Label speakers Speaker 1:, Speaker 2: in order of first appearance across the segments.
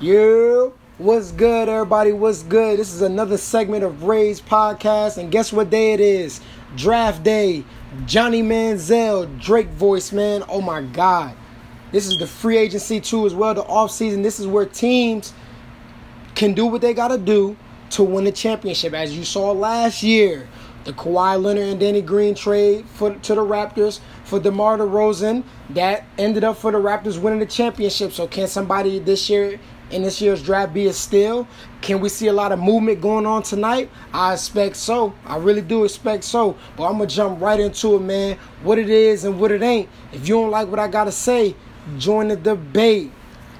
Speaker 1: You, what's good, everybody? What's good? This is another segment of Rae's podcast, and guess what day it is? Draft day. Johnny Manziel, Drake voice, man. Oh my God. This is the free agency too, as well. The off season. This is where teams can do what they gotta do to win the championship. As you saw last year, the Kawhi Leonard and Danny Green trade for to the Raptors for DeMar DeRozan that ended up for the Raptors winning the championship. So can somebody this year in this year's draft be a steal? Can we see a lot of movement going on tonight? I expect so. I really do expect so. But I'm gonna jump right into it, man. What it is and what it ain't. If you don't like what I gotta say, join the debate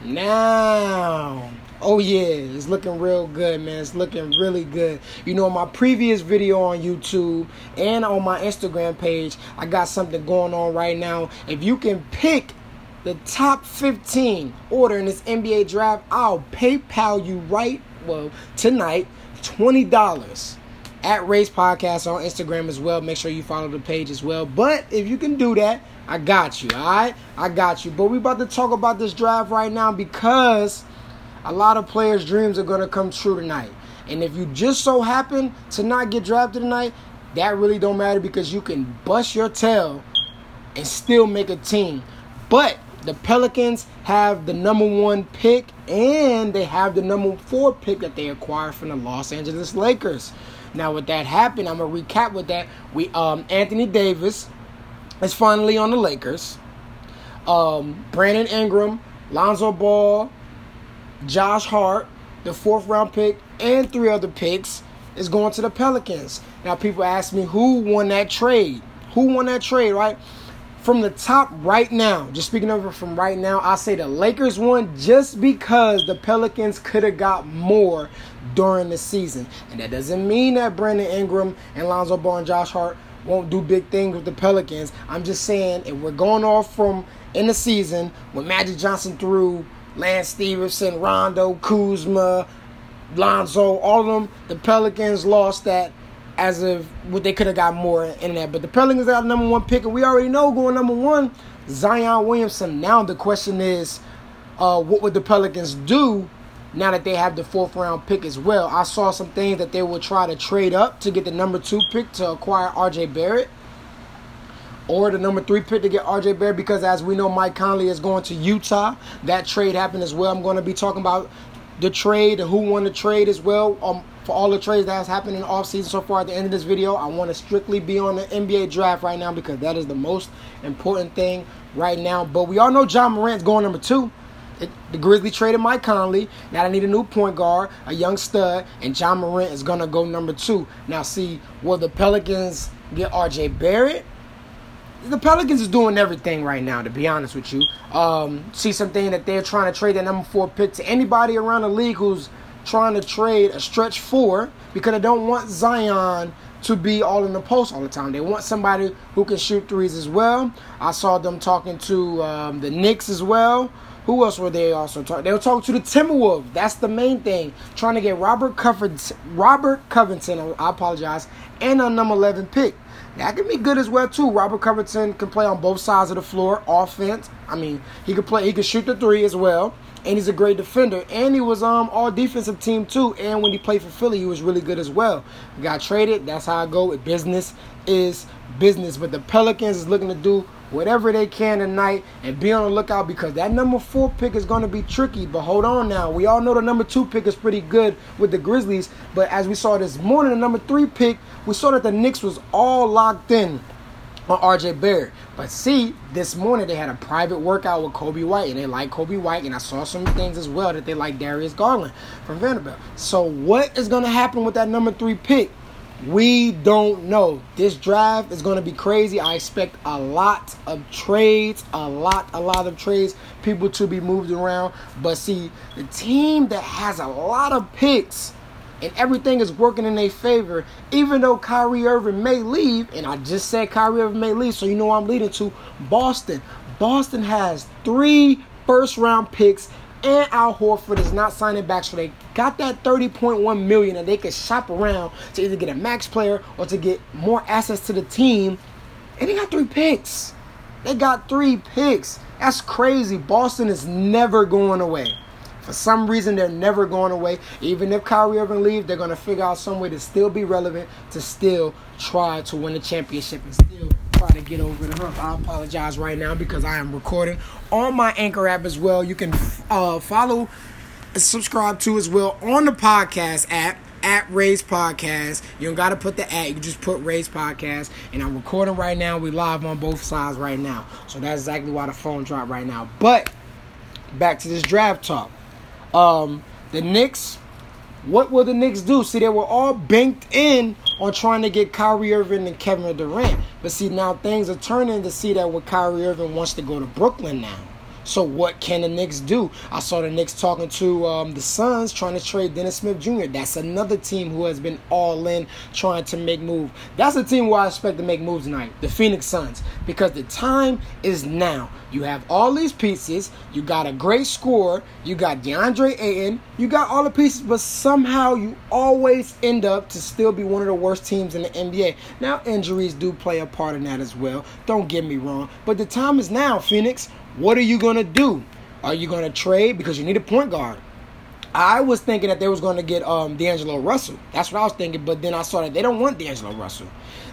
Speaker 1: now. Oh yeah, it's looking real good, man. It's looking really good. You know, my previous video on YouTube and on my Instagram page, I got something going on right now. If you can pick the top 15 order in this NBA draft, I'll PayPal you right well tonight $20 at Rae's Podcast on Instagram as well. Make sure you follow the page as well. But if you can do that, I got you, alright? I got you. But we about to talk about this draft right now because a lot of players' dreams are gonna come true tonight. And if you just so happen to not get drafted tonight, that really don't matter because you can bust your tail and still make a team. But the Pelicans have the number one pick and they have the number four pick that they acquired from the Los Angeles Lakers. Now, with that happened, I'm gonna recap with that. We um Anthony Davis is finally on the Lakers. Um, Brandon Ingram, Lonzo Ball, Josh Hart, the fourth round pick, and three other picks is going to the Pelicans. Now, people ask me who won that trade. Who won that trade, right? From the top right now, just speaking over from right now, I say the Lakers won just because the Pelicans could have got more during the season. And that doesn't mean that Brandon Ingram and Lonzo Ball and Josh Hart won't do big things with the Pelicans. I'm just saying, if we're going off from in the season when Magic Johnson threw Lance Stephenson, Rondo, Kuzma, Lonzo, all of them, the Pelicans lost that as of what they could have got more in that. But the Pelicans got number one pick, and we already know going number one, Zion Williamson. Now the question is, uh, what would the Pelicans do now that they have the fourth round pick as well? I saw some things that they will try to trade up to get the number two pick to acquire RJ Barrett. Or the number three pick to get RJ Barrett because as we know Mike Conley is going to Utah. That trade happened as well. I'm going to be talking about the trade who won the trade as well. Um, for all the trades that has happened in the offseason so far at the end of this video, I want to strictly be on the NBA draft right now because that is the most important thing right now. But we all know Ja Morant's going number two. The Grizzlies traded Mike Conley. Now they need a new point guard, a young stud, and Ja Morant is gonna go number two. Now, see, will the Pelicans get RJ Barrett? The Pelicans is doing everything right now, to be honest with you. Um, see something that they're trying to trade that number four pick to anybody around the league who's trying to trade a stretch four because they don't want Zion to be all in the post all the time. They want somebody who can shoot threes as well. I saw them talking to um, the Knicks as well. Who else were they also talking? They were talking to the Timberwolves. That's the main thing. Trying to get Robert Covington, Robert Covington, I apologize, and a number 11 pick. That can be good as well too. Robert Covington can play on both sides of the floor, offense. I mean, he could play. He could shoot the three as well, and he's a great defender. And he was um all defensive team too. And when he played for Philly, he was really good as well. Got traded. That's how I go. with Business is business. But the Pelicans is looking to do whatever they can tonight and be on the lookout because that number four pick is going to be tricky. But hold on now. We all know the number two pick is pretty good with the Grizzlies. But as we saw this morning, the number three pick, we saw that the Knicks was all locked in on RJ Barrett. But see, this morning they had a private workout with Coby White, and they like Coby White, and I saw some things as well that they like Darius Garland from Vanderbilt. So what is going to happen with that number three pick? We don't know. This draft is going to be crazy. I expect a lot of trades, a lot, a lot of trades, people to be moved around. But see, the team that has a lot of picks and everything is working in their favor, even though Kyrie Irving may leave, and I just said Kyrie Irving may leave, so you know I'm leading to Boston. Boston has three first round picks and Al Horford is not signing back, so they got that 30.1 million and they can shop around to either get a max player or to get more assets to the team. And they got three picks. They got three picks. That's crazy. Boston is never going away. For some reason, they're never going away. Even if Kyrie Irving leaves, they're going to figure out some way to still be relevant, to still try to win the championship, and still try to get over the hump. I apologize right now because I am recording on my Anchor app as well. You can uh, follow, subscribe to as well on the podcast app at Rae's Podcast. You don't got to put the at. You just put Rae's Podcast. And I'm recording right now. We live on both sides right now. So that's exactly why the phone dropped right now. But back to this draft talk. Um, the Knicks, what will the Knicks do? See, they were all banked in on trying to get Kyrie Irving and Kevin Durant. But see, now things are turning to see that what Kyrie Irving wants to go to Brooklyn now. So what can the Knicks do? I saw the Knicks talking to um, the Suns trying to trade Dennis Smith Jr. That's another team who has been all in trying to make move. That's a team where I expect to make moves tonight, the Phoenix Suns, because the time is now. You have all these pieces. You got a great score. You got DeAndre Ayton. You got all the pieces, but somehow you always end up to still be one of the worst teams in the NBA. Now injuries do play a part in that as well. Don't get me wrong, but the time is now, Phoenix. What are you going to do? Are you going to trade because you need a point guard? I was thinking that they was going to get um, D'Angelo Russell. That's what I was thinking, but then I saw that they don't want D'Angelo Russell.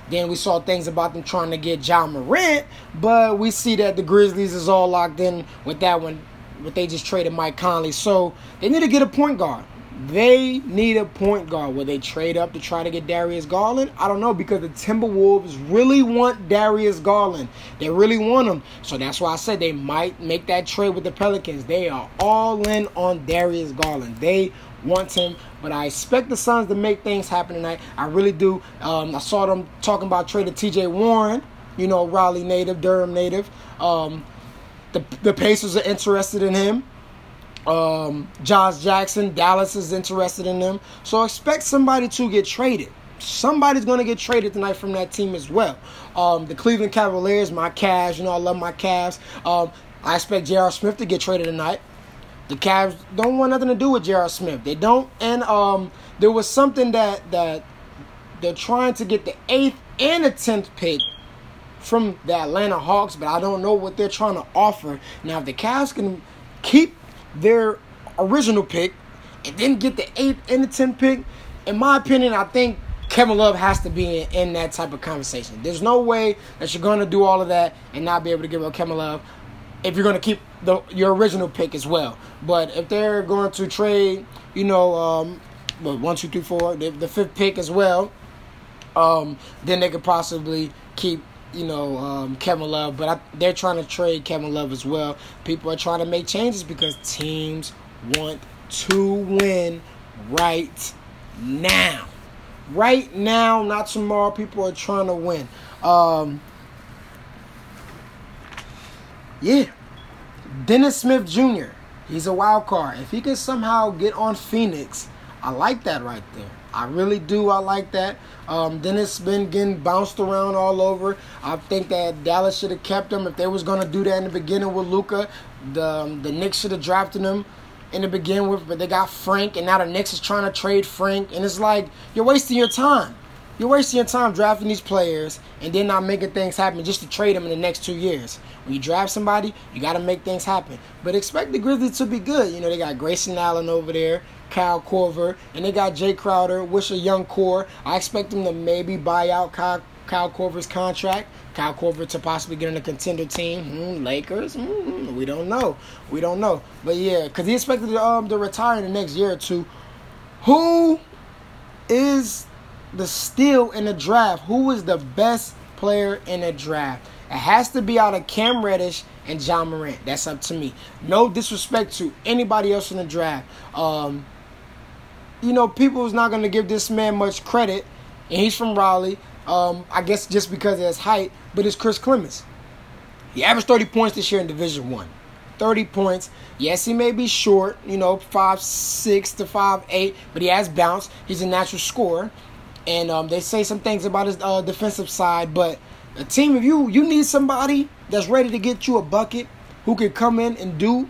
Speaker 1: Then we saw things about them trying to get Ja Morant, but we see that the Grizzlies is all locked in with that one. But they just traded Mike Conley, so they need to get a point guard. They need a point guard. Will they trade up to try to get Darius Garland? I don't know because the Timberwolves really want Darius Garland. They really want him. So that's why I said they might make that trade with the Pelicans. They are all in on Darius Garland. They want him, but I expect the Suns to make things happen tonight. I really do. Um, I saw them talking about trading TJ Warren, you know, Raleigh native, Durham native. Um, the, the Pacers are interested in him. Um, Josh Jackson, Dallas is interested in them. So expect somebody to get traded. Somebody's going to get traded tonight from that team as well. Um, the Cleveland Cavaliers, my Cavs, you know, I love my Cavs. Um, I expect J.R. Smith to get traded tonight. The Cavs don't want nothing to do with J.R. Smith. They don't. And um, there was something that that they're trying to get the eighth and the tenth pick from the Atlanta Hawks, but I don't know what they're trying to offer. Now, if the Cavs can keep their original pick and then get the eighth and the tenth pick, in my opinion, I think Kevin Love has to be in, in that type of conversation. There's no way that you're going to do all of that and not be able to give up Kevin Love if you're going to keep the, your original pick as well. But if they're going to trade, you know, um, what, one, two, three, four, the, the fifth pick as well, um, then they could possibly keep you know, um, Kevin Love, but I, they're trying to trade Kevin Love as well. People are trying to make changes because teams want to win right now. Right now, not tomorrow. People are trying to win. Um, yeah. Dennis Smith Jr., he's a wild card. If he can somehow get on Phoenix, I like that right there. I really do. I like that. Um, Dennis been getting bounced around all over. I think that Dallas should have kept him if they was gonna do that in the beginning with Luka. The um, the Knicks should have drafted him in the beginning with, but they got Frank, and now the Knicks is trying to trade Frank, and it's like you're wasting your time. You're wasting your time drafting these players and then not making things happen just to trade them in the next two years. When you draft somebody, you got to make things happen. But expect the Grizzlies to be good. You know, they got Grayson Allen over there. Kyle Korver, and they got Jae Crowder, wish a young core. I expect them to maybe buy out Kyle, Kyle Korver's contract. Kyle Korver to possibly get in a contender team. Hmm, Lakers? Hmm, we don't know. We don't know. But yeah, because he expected um, to retire in the next year or two. Who is the steal in the draft? Who is the best player in the draft? It has to be out of Cam Reddish and Ja Morant. That's up to me. No disrespect to anybody else in the draft. Um, you know, people is not going to give this man much credit, and he's from Raleigh. Um, I guess just because of his height, but it's Chris Clemons. He averaged 30 points this year in Division One. 30 points. Yes, he may be short, you know, five six to five eight, but he has bounce. He's a natural scorer, and um, they say some things about his uh, defensive side. But a team, if you you need somebody that's ready to get you a bucket, who can come in and do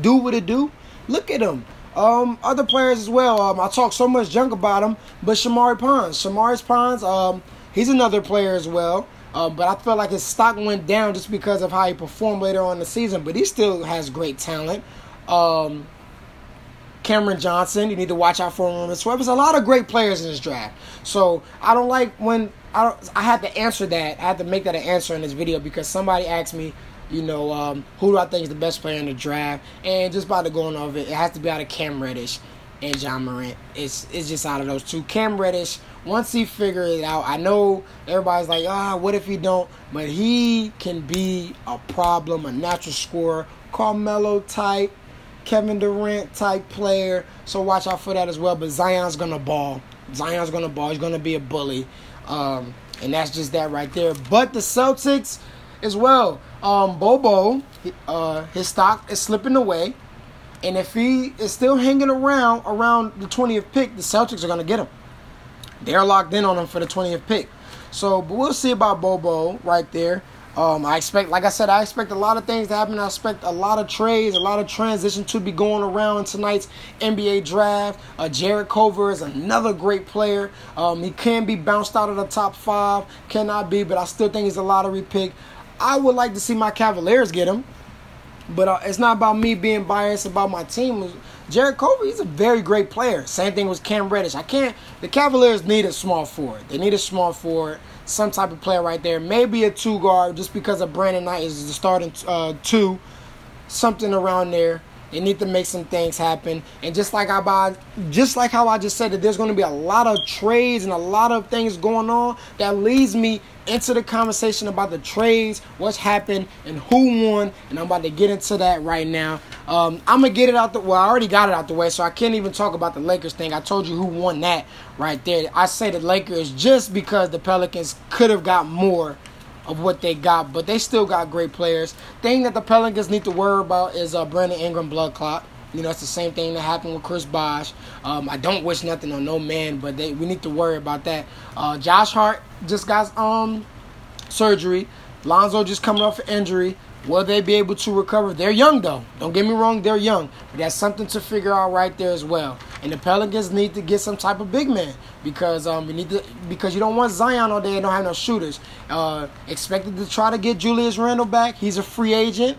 Speaker 1: do what it do, look at him. Um, other players as well. Um, I talk so much junk about him, but Shamorie Ponds, Shamorie Ponds, um, he's another player as well. Um, but I felt like his stock went down just because of how he performed later on in the season. But he still has great talent. Um, Cameron Johnson. You need to watch out for him. Sweat. There's a lot of great players in this draft. So I don't like when I don't. I had to answer that. I had to make that an answer in this video because somebody asked me, you know, um, who do I think is the best player in the draft? And just by the going of it, it has to be out of Cam Reddish and Ja Morant. It's it's just out of those two. Cam Reddish, once he figures it out, I know everybody's like, ah, what if he don't? But he can be a problem, a natural scorer, Carmelo type, Kevin Durant type player. So watch out for that as well. But Zion's gonna ball. Zion's gonna ball. He's gonna be a bully. Um, and that's just that right there. But the Celtics as well. Um, Bol Bol, uh, his stock is slipping away. And if he is still hanging around around the 20th pick, the Celtics are going to get him. They're locked in on him for the 20th pick. So, but we'll see about Bol Bol right there. Um, I expect, like I said, I expect a lot of things to happen. I expect a lot of trades, a lot of transition to be going around tonight's NBA draft. Uh, Jarrett Culver is another great player. Um, he can be bounced out of the top five, cannot be, but I still think he's a lottery pick. I would like to see my Cavaliers get him. But uh, it's not about me being biased about my team. Jarrett Culver, he's a very great player. Same thing with Cam Reddish. I can't. The Cavaliers need a small forward. They need a small forward, some type of player right there. Maybe a two guard, just because of Brandon Knight is the starting uh, two, something around there. They need to make some things happen. And just like I buy, just like how I just said that there's going to be a lot of trades and a lot of things going on that leads me into the conversation about the trades, what's happened, and who won. And I'm about to get into that right now. Um, I'm gonna get it out the well. I already got it out the way, so I can't even talk about the Lakers thing. I told you who won that right there. I say the Lakers just because the Pelicans could have got more of what they got, but they still got great players. Thing that the Pelicans need to worry about is uh, Brandon Ingram blood clot. You know, it's the same thing that happened with Chris Bosh. Um, I don't wish nothing on no man, but they, we need to worry about that. Uh, Josh Hart just got um, surgery. Lonzo just coming off an injury. Will they be able to recover? They're young though. Don't get me wrong, they're young. But that's something to figure out right there as well. And the Pelicans need to get some type of big man because um we need to because you don't want Zion all day and don't have no shooters. Uh expected to try to get Julius Randle back. He's a free agent.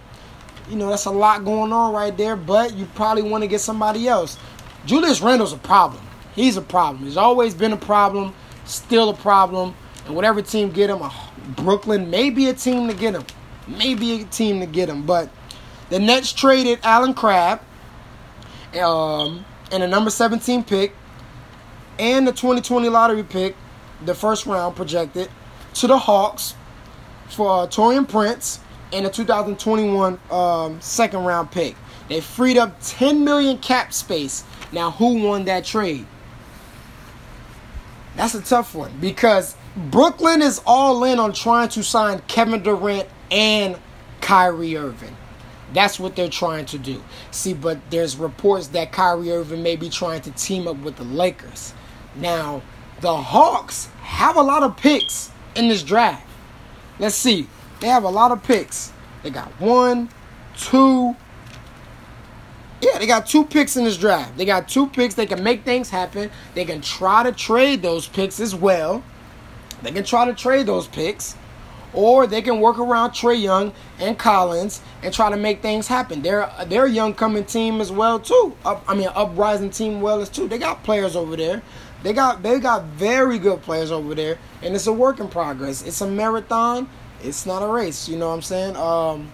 Speaker 1: You know, that's a lot going on right there, but you probably want to get somebody else. Julius Randle's a problem. He's a problem. He's always been a problem, still a problem. And whatever team get him, Brooklyn may be a team to get him maybe a team to get him. But the Nets traded Allen Crabbe um, and a number 17 pick and the 2020 lottery pick, the first round projected, to the Hawks for uh, Taurean Prince and a 2021 um, second round pick. They freed up 10 million cap space. Now, who won that trade? That's a tough one because Brooklyn is all in on trying to sign Kevin Durant and Kyrie Irving. That's what they're trying to do. See, but there's reports that Kyrie Irving may be trying to team up with the Lakers. Now, the Hawks have a lot of picks in this draft. Let's see. They have a lot of picks. They got one, two. Yeah, they got two picks in this draft. They got two picks. They can make things happen. They can try to trade those picks as well. They can try to trade those picks or they can work around Trae Young and Collins and try to make things happen. They're they're a young coming team as well too. Up, I mean, uprising team well as too. They got players over there. They got they got very good players over there, and it's a work in progress. It's a marathon. It's not a race. You know what I'm saying? Um,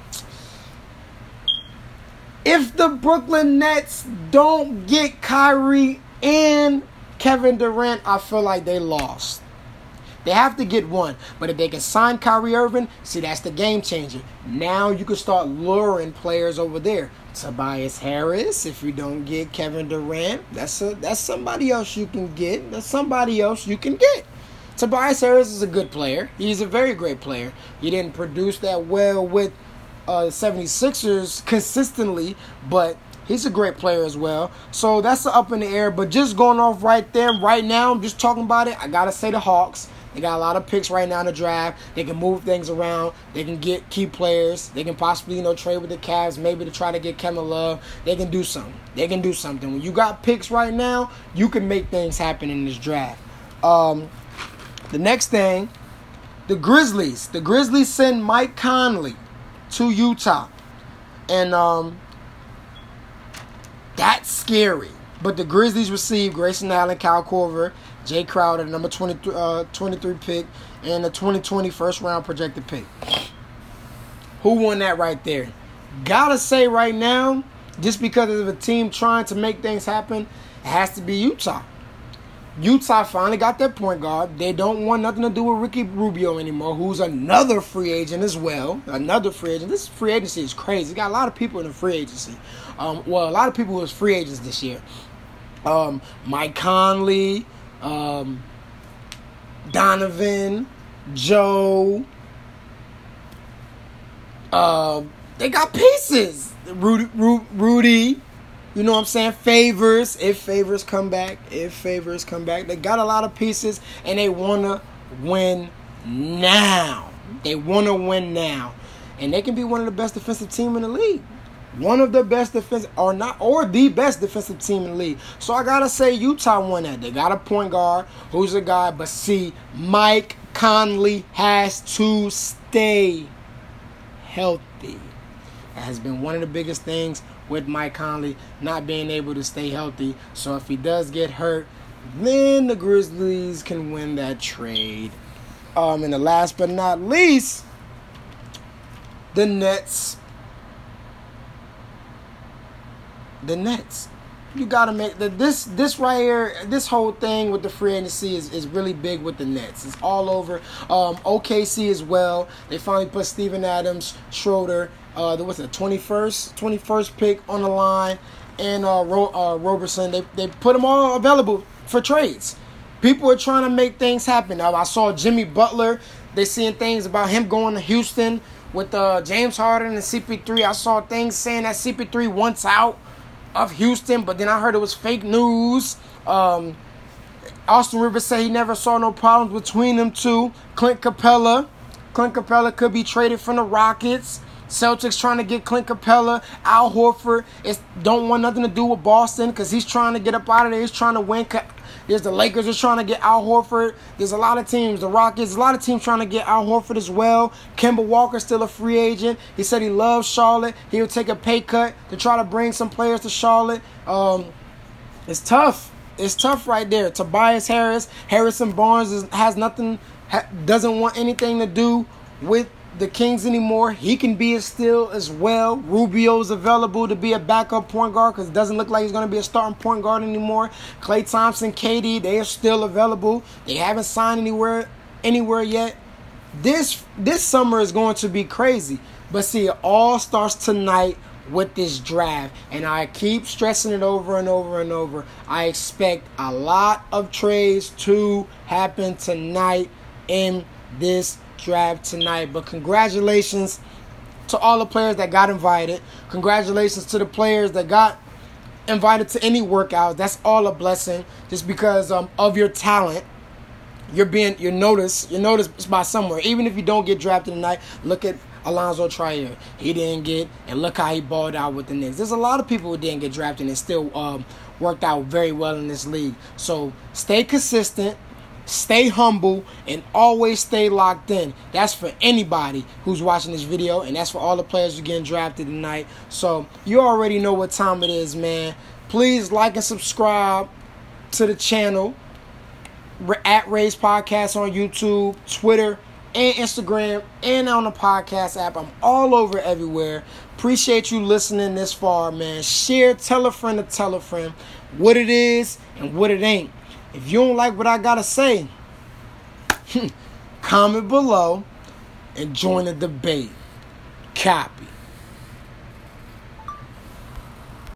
Speaker 1: if the Brooklyn Nets don't get Kyrie and Kevin Durant, I feel like they lost. They have to get one. But if they can sign Kyrie Irving, see, that's the game changer. Now you can start luring players over there. Tobias Harris, if you don't get Kevin Durant, that's a that's somebody else you can get. That's somebody else you can get. Tobias Harris is a good player. He's a very great player. He didn't produce that well with uh, 76ers consistently, but he's a great player as well. So that's up in the air. But just going off right there, right now, I'm just talking about it. I gotta say the Hawks. They got a lot of picks right now in the draft. They can move things around. They can get key players. They can possibly, you know, trade with the Cavs, maybe to try to get Kevin Love. They can do something. They can do something. When you got picks right now, you can make things happen in this draft. Um, the next thing, the Grizzlies. The Grizzlies send Mike Conley to Utah. And um, that's scary. But the Grizzlies received Grayson Allen, Kyle Korver, Jae Crowder, number 23, uh, 23 pick, and the 2020 first round projected pick. Who won that right there? Gotta say right now, just because of a team trying to make things happen, it has to be Utah. Utah finally got their point guard. They don't want nothing to do with Ricky Rubio anymore, who's another free agent as well. Another free agent. This free agency is crazy. got a lot of people in the free agency. Um, well, a lot of people was free agents this year. Um, Mike Conley, um, Donovan, Joe. Uh, they got pieces. Rudy, Rudy, you know what I'm saying? Favors, if favors come back, if favors come back. They got a lot of pieces and they want to win now. They want to win now. And they can be one of the best defensive team in the league. One of the best defense or not or the best defensive team in the league. So I gotta say Utah won that. They got a point guard who's a guy, but see, Mike Conley has to stay healthy. That has been one of the biggest things with Mike Conley not being able to stay healthy. So if he does get hurt, then the Grizzlies can win that trade. Um, and the last but not least, the Nets. The Nets. You gotta make the, this this right here. This whole thing with the free agency is, is really big with the Nets. It's all over. Um, OKC as well. They finally put Steven Adams, Schroeder, uh, there was a 21st 21st pick on the line, and uh, Ro- uh, Roberson. They they put them all available for trades. People are trying to make things happen. Now, I saw Jimmy Butler. They seeing things about him going to Houston with uh, James Harden and CP3. I saw things saying that CP3 wants out of Houston, but then I heard it was fake news. Um, Austin Rivers said he never saw no problems between them two. Clint Capela, Clint Capela could be traded from the Rockets. Celtics trying to get Clint Capela. Al Horford is don't want nothing to do with Boston because he's trying to get up out of there. He's trying to win. There's the Lakers are trying to get Al Horford. There's a lot of teams. The Rockets, a lot of teams trying to get Al Horford as well. Kemba Walker still a free agent. He said he loves Charlotte. He would take a pay cut to try to bring some players to Charlotte. Um, it's tough. It's tough right there. Tobias Harris, Harrison Barnes is, has nothing, ha, doesn't want anything to do with the Kings anymore. He can be a steal as well. Rubio's available to be a backup point guard because it doesn't look like he's going to be a starting point guard anymore. Klay Thompson, KD, they are still available. They haven't signed anywhere anywhere yet. This this summer is going to be crazy. But see, it all starts tonight with this draft. And I keep stressing it over and over and over. I expect a lot of trades to happen tonight in this draft tonight. But congratulations to all the players that got invited. Congratulations to the players that got invited to any workouts. That's all a blessing just because um, of your talent. You're being you're noticed. You're noticed by somewhere. Even if you don't get drafted tonight, look at Allonzo Trier. He didn't get, and look how he balled out with the Knicks. There's a lot of people who didn't get drafted and still um, worked out very well in this league. So stay consistent stay humble, and always stay locked in. That's for anybody who's watching this video, and that's for all the players who getting drafted tonight. So you already know what time it is, man. Please like and subscribe to the channel at Rae's Podcast on YouTube, Twitter, and Instagram, and on the podcast app. I'm all over everywhere. Appreciate you listening this far, man. Share, tell a friend to tell a friend what it is and what it ain't. If you don't like what I gotta say, comment below and join the debate. Copy.